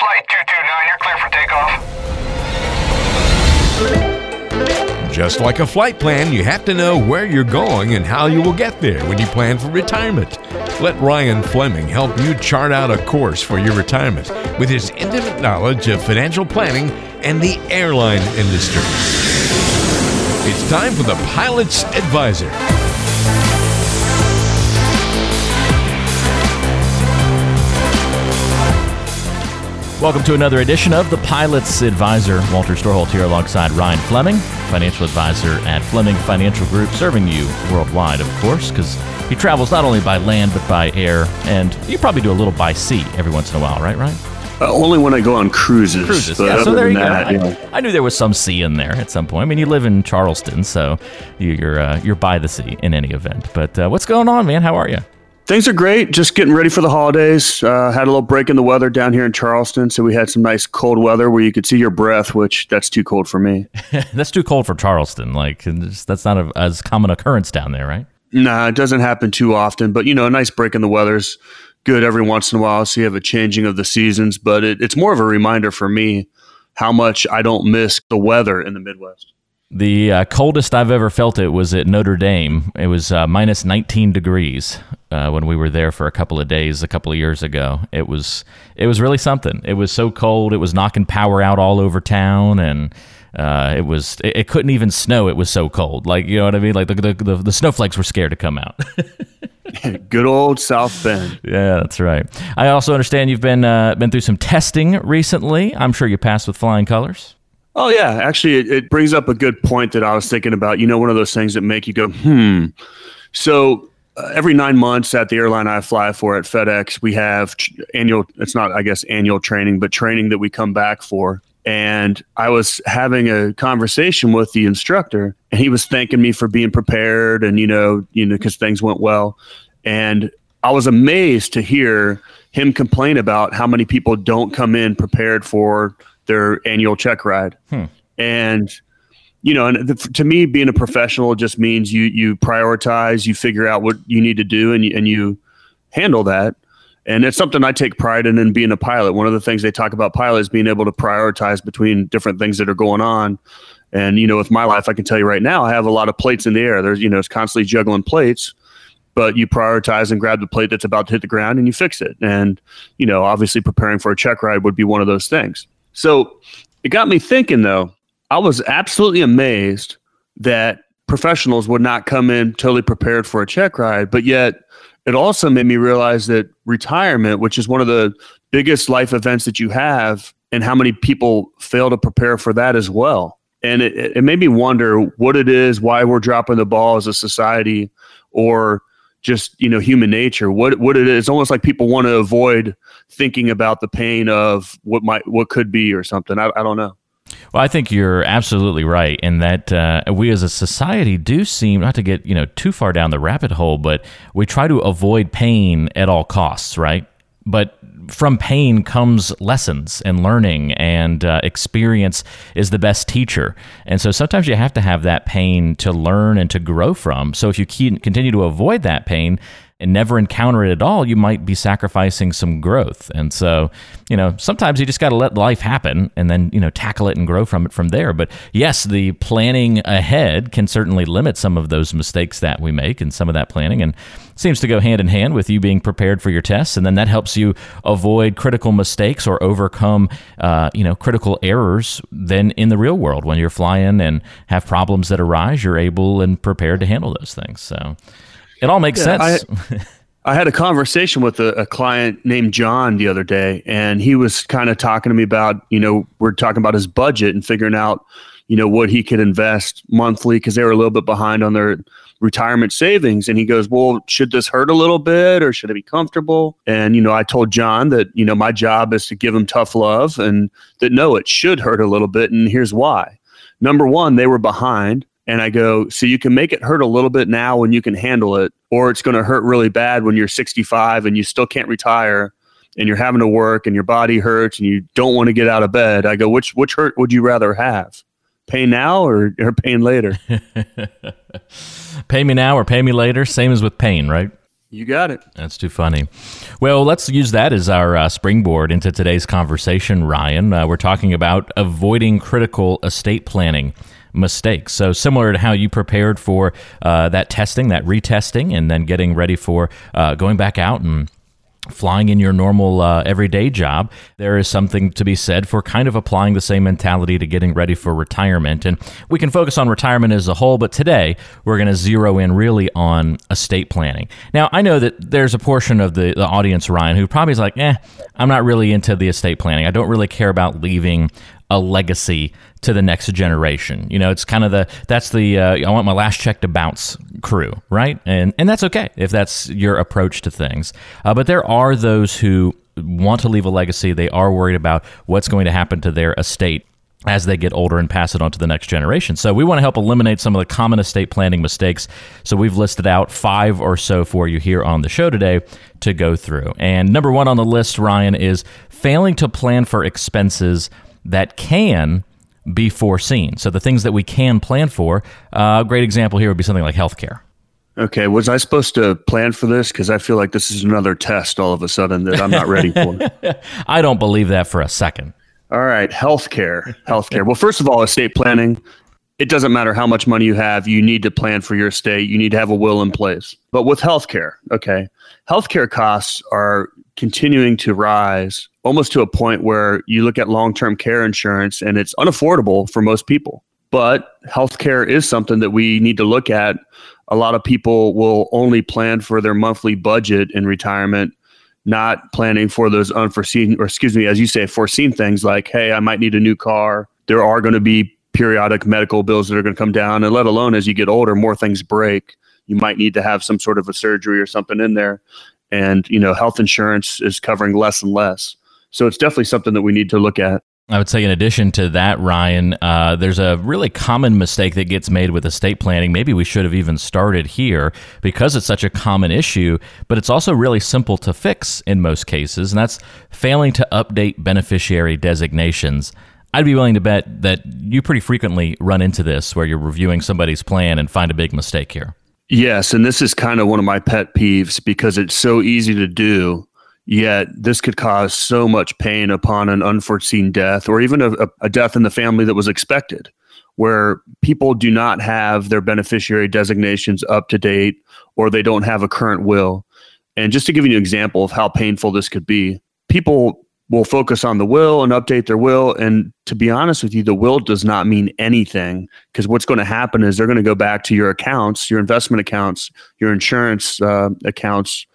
Flight 229, you're clear for takeoff. Just like a flight plan, you have to know where you're going and how you will get there when you plan for retirement. Let Ryan Fleming help you chart out a course for your retirement with his intimate knowledge of financial planning and the airline industry. It's time for the Pilot's Advisor. Welcome to another edition of the Pilot's Advisor. Walter Storholt here alongside Ryan Fleming, financial advisor at Fleming Financial Group, serving you worldwide, of course, because he travels not only by land but by air, and you probably do a little by sea every once in a while, right, Ryan? Uh, only when I go on cruises. Cruises, yeah. So there you than go. that, I, yeah. I knew there was some sea in there at some point. I mean, you live in Charleston, so you- you're uh, you're by the sea in any event. But uh, what's going on, man? How are you? Things are great. Just getting ready for the holidays. Uh, had a little break in the weather down here in Charleston, so we had some nice cold weather where you could see your breath, which that's too cold for me. That's too cold for Charleston. Like, that's not a, as common occurrence down there, right? nah, it doesn't happen too often, but you know, a nice break in the weather's good every once in a while. So you have a changing of the seasons, but it, it's more of a reminder for me how much I don't miss the weather in the Midwest. The uh, coldest I've ever felt it was at Notre Dame. It was uh, minus 19 degrees uh, when we were there for a couple of days a couple of years ago. It was it was really something. It was so cold. It was knocking power out all over town, and uh, it was it, it couldn't even snow. It was so cold. Like you know what I mean. Like the the, the, the snowflakes were scared to come out. Good old South Bend. yeah, that's right. I also understand you've been uh, been through some testing recently. I'm sure you passed with flying colors. Oh yeah, actually, it, it brings up a good point that I was thinking about. You know, one of those things that make you go, hmm. So uh, every nine months at the airline I fly for at FedEx, we have annual. It's not, I guess, annual training, but training that we come back for. And I was having a conversation with the instructor, and he was thanking me for being prepared, and you know, you know, because things went well. And I was amazed to hear him complain about how many people don't come in prepared for their annual check ride. Hmm. And you know, and the, to me, being a professional just means you you prioritize, you figure out what you need to do, and you, and you handle that. And it's something I take pride in in being a pilot. One of the things they talk about pilot is being able to prioritize between different things that are going on. And you know, with my life, I can tell you right now, I have a lot of plates in the air. There's you know, it's constantly juggling plates but you prioritize and grab the plate that's about to hit the ground and you fix it. And, you know, obviously preparing for a check ride would be one of those things. So it got me thinking though, I was absolutely amazed that professionals would not come in totally prepared for a check ride, but yet it also made me realize that retirement, which is one of the biggest life events that you have, and how many people fail to prepare for that as well. And it, it made me wonder what it is, why we're dropping the ball as a society, or just you know human nature. What what it is it's almost like people want to avoid thinking about the pain of what might what could be or something. I, I don't know. Well, I think you're absolutely right in that uh, we as a society do seem not to get you know too far down the rabbit hole, but we try to avoid pain at all costs, right? But from pain comes lessons and learning, and uh, experience is the best teacher. And so sometimes you have to have that pain to learn and to grow from. So if you continue to avoid that pain, and never encounter it at all, you might be sacrificing some growth. And so, you know, sometimes you just got to let life happen and then, you know, tackle it and grow from it from there. But yes, the planning ahead can certainly limit some of those mistakes that we make and some of that planning and seems to go hand in hand with you being prepared for your tests. And then that helps you avoid critical mistakes or overcome, uh, you know, critical errors then in the real world when you're flying and have problems that arise, you're able and prepared to handle those things. So, it all makes Yeah, sense. I had a conversation with a, a client named John the other day, and he was kind of talking to me about, you know, we're talking about his budget and figuring out, you know, what he could invest monthly because they were a little bit behind on their retirement savings. And he goes, Well, should this hurt a little bit or should it be comfortable? And, you know, I told John that, you know, my job is to give him tough love and that no, it should hurt a little bit. And here's why. Number one, they were behind. And I go, so you can make it hurt a little bit now when you can handle it, or it's going to hurt really bad when you're 65 and you still can't retire and you're having to work and your body hurts and you don't want to get out of bed. I go, which which hurt would you rather have? Pain now or, or pain later? pay me now or pay me later. Same as with pain, right? You got it. That's too funny. Well, let's use that as our uh, springboard into today's conversation, Ryan. Uh, we're talking about avoiding critical estate planning mistakes. So, similar to how you prepared for uh, that testing, that retesting, and then getting ready for uh, going back out and flying in your normal uh, everyday job, there is something to be said for kind of applying the same mentality to getting ready for retirement. And we can focus on retirement as a whole, but today we're going to zero in really on estate planning. Now, I know that there's a portion of the, the audience, Ryan, who probably is like, eh, I'm not really into the estate planning. I don't really care about leaving a legacy to the next generation. You know, it's kind of the that's the uh, I want my last check to bounce crew, right? And and that's okay if that's your approach to things. Uh, but there are those who want to leave a legacy. They are worried about what's going to happen to their estate as they get older and pass it on to the next generation. So we want to help eliminate some of the common estate planning mistakes. So we've listed out five or so for you here on the show today to go through. And number one on the list, Ryan, is failing to plan for expenses that can be foreseen. So the things that we can plan for, uh, a great example here would be something like healthcare. Okay, was I supposed to plan for this? Because I feel like this is another test all of a sudden that I'm not ready for. I don't believe that for a second. All right, healthcare. Healthcare. well, first of all, estate planning. It doesn't matter how much money you have, you need to plan for your estate. You need to have a will in place. But with healthcare, okay, healthcare costs are continuing to rise almost to a point where you look at long term care insurance and it's unaffordable for most people. But healthcare is something that we need to look at. A lot of people will only plan for their monthly budget in retirement, not planning for those unforeseen, or excuse me, as you say, foreseen things like, hey, I might need a new car. There are going to be periodic medical bills that are going to come down. And let alone as you get older, more things break. You might need to have some sort of a surgery or something in there. And, you know, health insurance is covering less and less. So it's definitely something that we need to look at. I would say, in addition to that, Ryan, uh, there's a really common mistake that gets made with estate planning. Maybe we should have even started here because it's such a common issue, but it's also really simple to fix in most cases, and that's failing to update beneficiary designations. I'd be willing to bet that you pretty frequently run into this where you're reviewing somebody's plan and find a big mistake here. Yes, and this is kind of one of my pet peeves because it's so easy to do Yet this could cause so much pain upon an unforeseen death or even a, a, death in the family that was expected, where people do not have their beneficiary designations up to date or they don't have a current will. And just to give you an example of how painful this could be, people will focus on the will and update their will. And to be honest with you, the will does not mean anything because what's going to happen is they're going to go back to your accounts, your investment accounts, your insurance uh, accounts,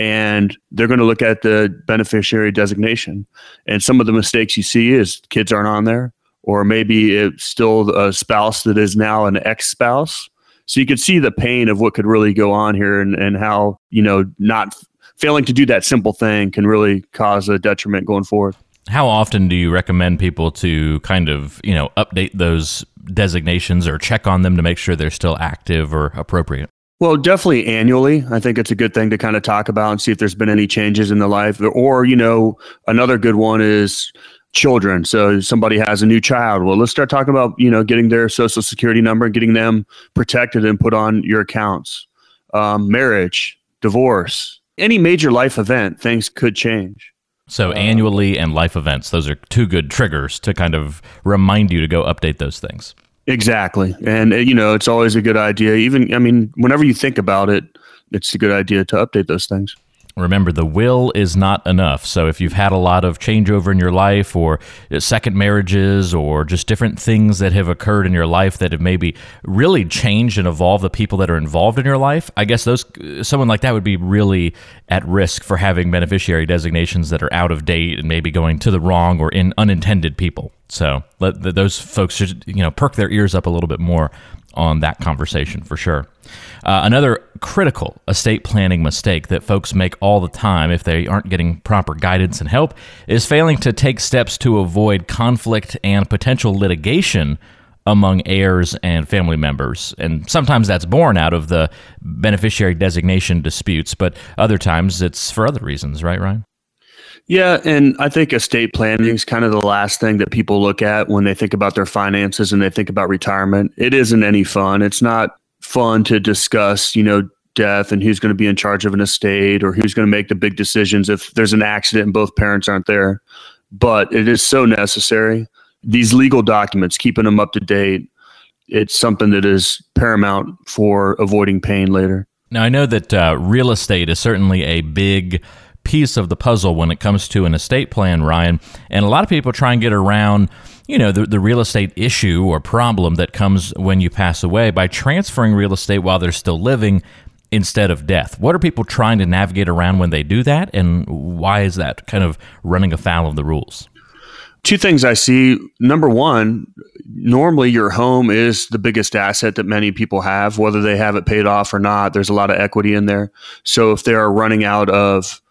and they're going to look at the beneficiary designation. And some of the mistakes you see is kids aren't on there, or maybe it's still a spouse that is now an ex spouse. So you could see the pain of what could really go on here and, and how, you know, not failing to do that simple thing can really cause a detriment going forward. How often do you recommend people to kind of, you know, update those designations or check on them to make sure they're still active or appropriate? Well, definitely annually. I think it's a good thing to kind of talk about and see if there's been any changes in the life. Or, you know, another good one is children. So somebody has a new child. Well, let's start talking about, you know, getting their social security number and getting them protected and put on your accounts. Um, marriage, divorce, any major life event, things could change. So annually and life events, those are two good triggers to kind of remind you to go update those things. Exactly. And, uh, you know, it's always a good idea. Even, I mean, whenever you think about it, it's a good idea to update those things. Remember, the will is not enough. So, if you've had a lot of changeover in your life, or uh, second marriages, or just different things that have occurred in your life that have maybe really changed and evolved the people that are involved in your life, I guess those uh, someone like that would be really at risk for having beneficiary designations that are out of date and maybe going to the wrong or in unintended people. So, let those folks should you know perk their ears up a little bit more on that conversation for sure. Uh, another critical estate planning mistake that folks make all the time if they aren't getting proper guidance and help is failing to take steps to avoid conflict and potential litigation among heirs and family members. And sometimes that's born out of the beneficiary designation disputes, but other times it's for other reasons, right, Ryan? Yeah, and I think estate planning is kind of the last thing that people look at when they think about their finances and they think about retirement. It isn't any fun. It's not fun to discuss, you know, death and who's going to be in charge of an estate or who's going to make the big decisions if there's an accident and both parents aren't there. But it is so necessary. These legal documents, keeping them up to date, it's something that is paramount for avoiding pain later. Now, I know that uh, real estate is certainly a big piece of the puzzle when it comes to an estate plan, Ryan. And a lot of people try and get around, you know, the, the real estate issue or problem that comes when you pass away by transferring real estate while they're still living instead of death. What are people trying to navigate around when they do that? And why is that kind of running afoul of the rules? Two things I see. Number one, normally your home is the biggest asset that many people have, whether they have it paid off or not. There's a lot of equity in there. So if they are running out of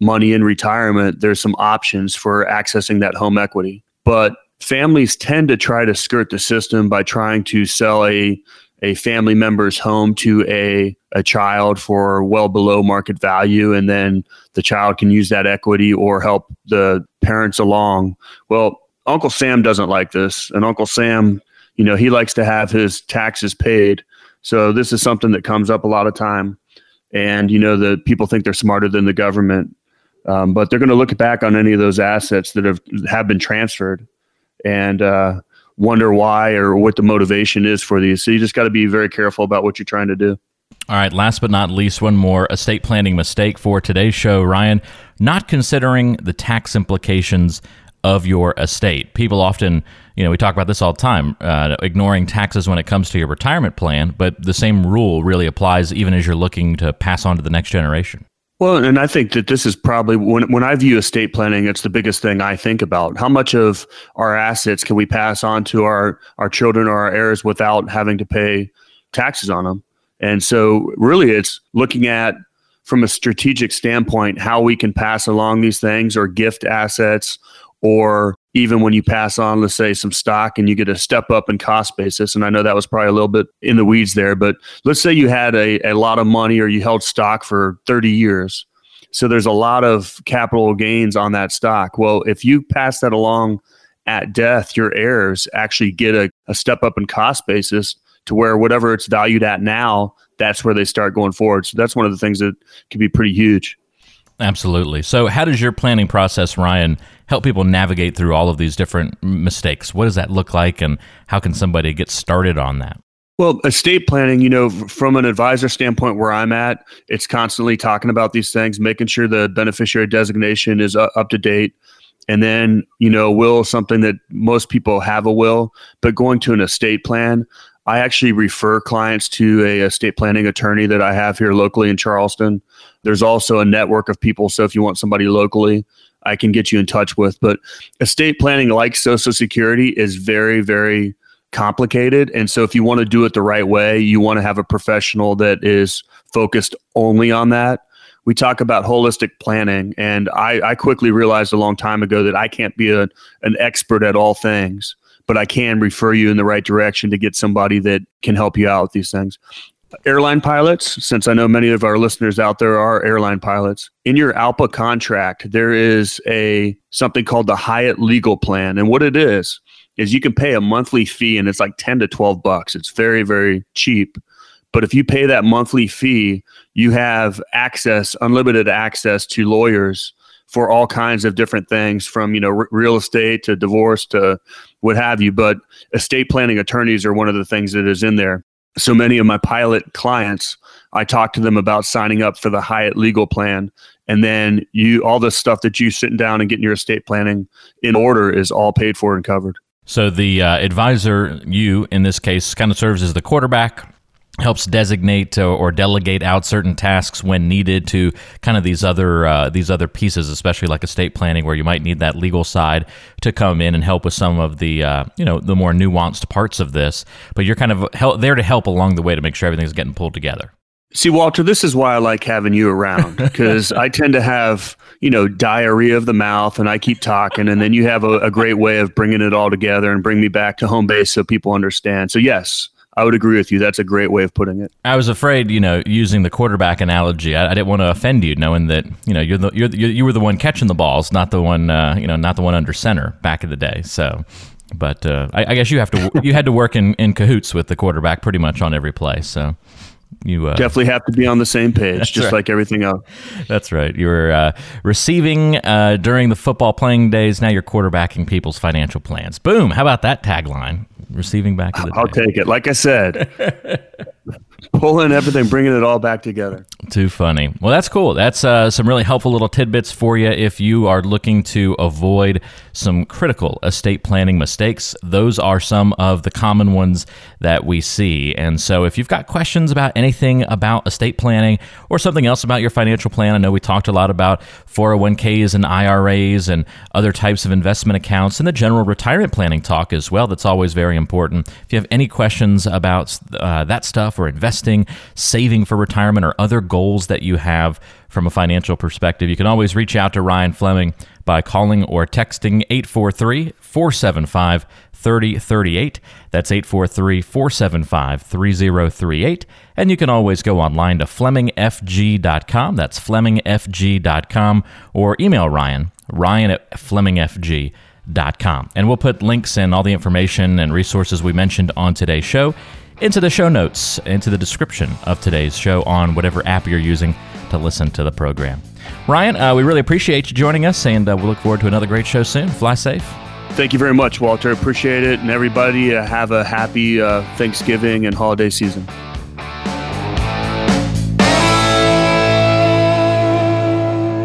money in retirement, there's some options for accessing that home equity. But families tend to try to skirt the system by trying to sell a a family member's home to a, a child for well below market value and then the child can use that equity or help the parents along. Well uncle sam doesn't like this and uncle sam you know he likes to have his taxes paid. So this is something that comes up a lot of time. And you know the people think they're smarter than the government um, but they're going to look back on any of those assets that have have been transferred and uh, wonder why or what the motivation is for these. So you just got to be very careful about what you're trying to do. All right, last but not least, one more estate planning mistake for today's show, Ryan. Not considering the tax implications of your estate. People often, you know, we talk about this all the time, uh, ignoring taxes when it comes to your retirement plan, but the same rule really applies even as you're looking to pass on to the next generation. Well, and I think that this is probably when when I view estate planning, it's the biggest thing I think about. How much of our assets can we pass on to our our children or our heirs without having to pay taxes on them? And so, really, it's looking at from a strategic standpoint how we can pass along these things or gift assets or even when you pass on, let's say, some stock and you get a step up in cost basis. And I know that was probably a little bit in the weeds there, but let's say you had a, a lot of money or you held stock for 30 years. So there's a lot of capital gains on that stock. Well, if you pass that along at death, your heirs actually get a, a step up in cost basis to where whatever it's valued at now, that's where they start going forward. So that's one of the things that can be pretty huge. Absolutely. So, how does your planning process, Ryan, help people navigate through all of these different mistakes? What does that look like, and how can somebody get started on that? Well, estate planning, you know, from an advisor standpoint where I'm at, it's constantly talking about these things, making sure the beneficiary designation is uh, up to date. And then, you know, will something that most people have a will, but going to an estate plan, I actually refer clients to a estate planning attorney that I have here locally in Charleston. There's also a network of people. So if you want somebody locally, I can get you in touch with. But estate planning, like Social Security, is very, very complicated. And so if you want to do it the right way, you want to have a professional that is focused only on that. We talk about holistic planning, and I, I quickly realized a long time ago that I can't be a, an expert at all things but I can refer you in the right direction to get somebody that can help you out with these things. Airline pilots, since I know many of our listeners out there are airline pilots, in your ALPA contract, there is a something called the Hyatt Legal Plan. And what it is, is you can pay a monthly fee and it's like 10 to 12 bucks. It's very, very cheap. But if you pay that monthly fee, you have access, unlimited access to lawyers for all kinds of different things from you know r- real estate to divorce to what have you but estate planning attorneys are one of the things that is in there. So many of my pilot clients i talk to them about signing up for the hyatt legal plan and then you all the stuff that you sitting down and getting your estate planning in order is all paid for and covered. So the uh, advisor you in this case kind of serves as the quarterback helps designate or delegate out certain tasks when needed to kind of these other uh, these other pieces, especially like estate planning, where you might need that legal side to come in and help with some of the uh, you know the more nuanced parts of this. But you're kind of help, there to help along the way to make sure everything's getting pulled together. See, Walter, this is why I like having you around because I tend to have, you know, diarrhea of the mouth and I keep talking. And then you have a, a, great way of bringing it all together and bring me back to home base so people understand. So, yes, I would agree with you. That's a great way of putting it. I was afraid, you know, using the quarterback analogy. I, I didn't want to offend you, knowing that you know you're the you're, the, you were the one catching the balls, not the one uh, you know not the one under center back in the day. So, but uh, I, I, guess you have to you had to work in, in cahoots with the quarterback pretty much on every play. So You uh, definitely have to be on the same page, just right. like everything else. That's right. You were uh, receiving uh, during the football playing days. Now you're quarterbacking people's financial plans. Boom! How about that tagline? Receiving back the I'll day. take it. Like I said, pulling everything, bringing it all back together. Too funny. Well, that's cool. That's uh, some really helpful little tidbits for you if you are looking to avoid some critical estate planning mistakes. Those are some of the common ones that we see. And so, if you've got questions about anything about estate planning or something else about your financial plan, I know we talked a lot about 401ks and IRAs and other types of investment accounts and the general retirement planning talk as well. That's always very important. If you have any questions about uh, that stuff or investing, saving for retirement, or other goals that you have from a financial perspective, you can always reach out to Ryan Fleming by calling or texting 843 475 3038. That's 843 475 3038. And you can always go online to FlemingFG.com. That's FlemingFG.com or email Ryan, Ryan at FlemingFG.com. And we'll put links and all the information and resources we mentioned on today's show into the show notes, into the description of today's show on whatever app you're using to listen to the program. Ryan, uh, we really appreciate you joining us, and uh, we'll look forward to another great show soon. Fly safe. Thank you very much, Walter. Appreciate it. And everybody, uh, have a happy uh, Thanksgiving and holiday season.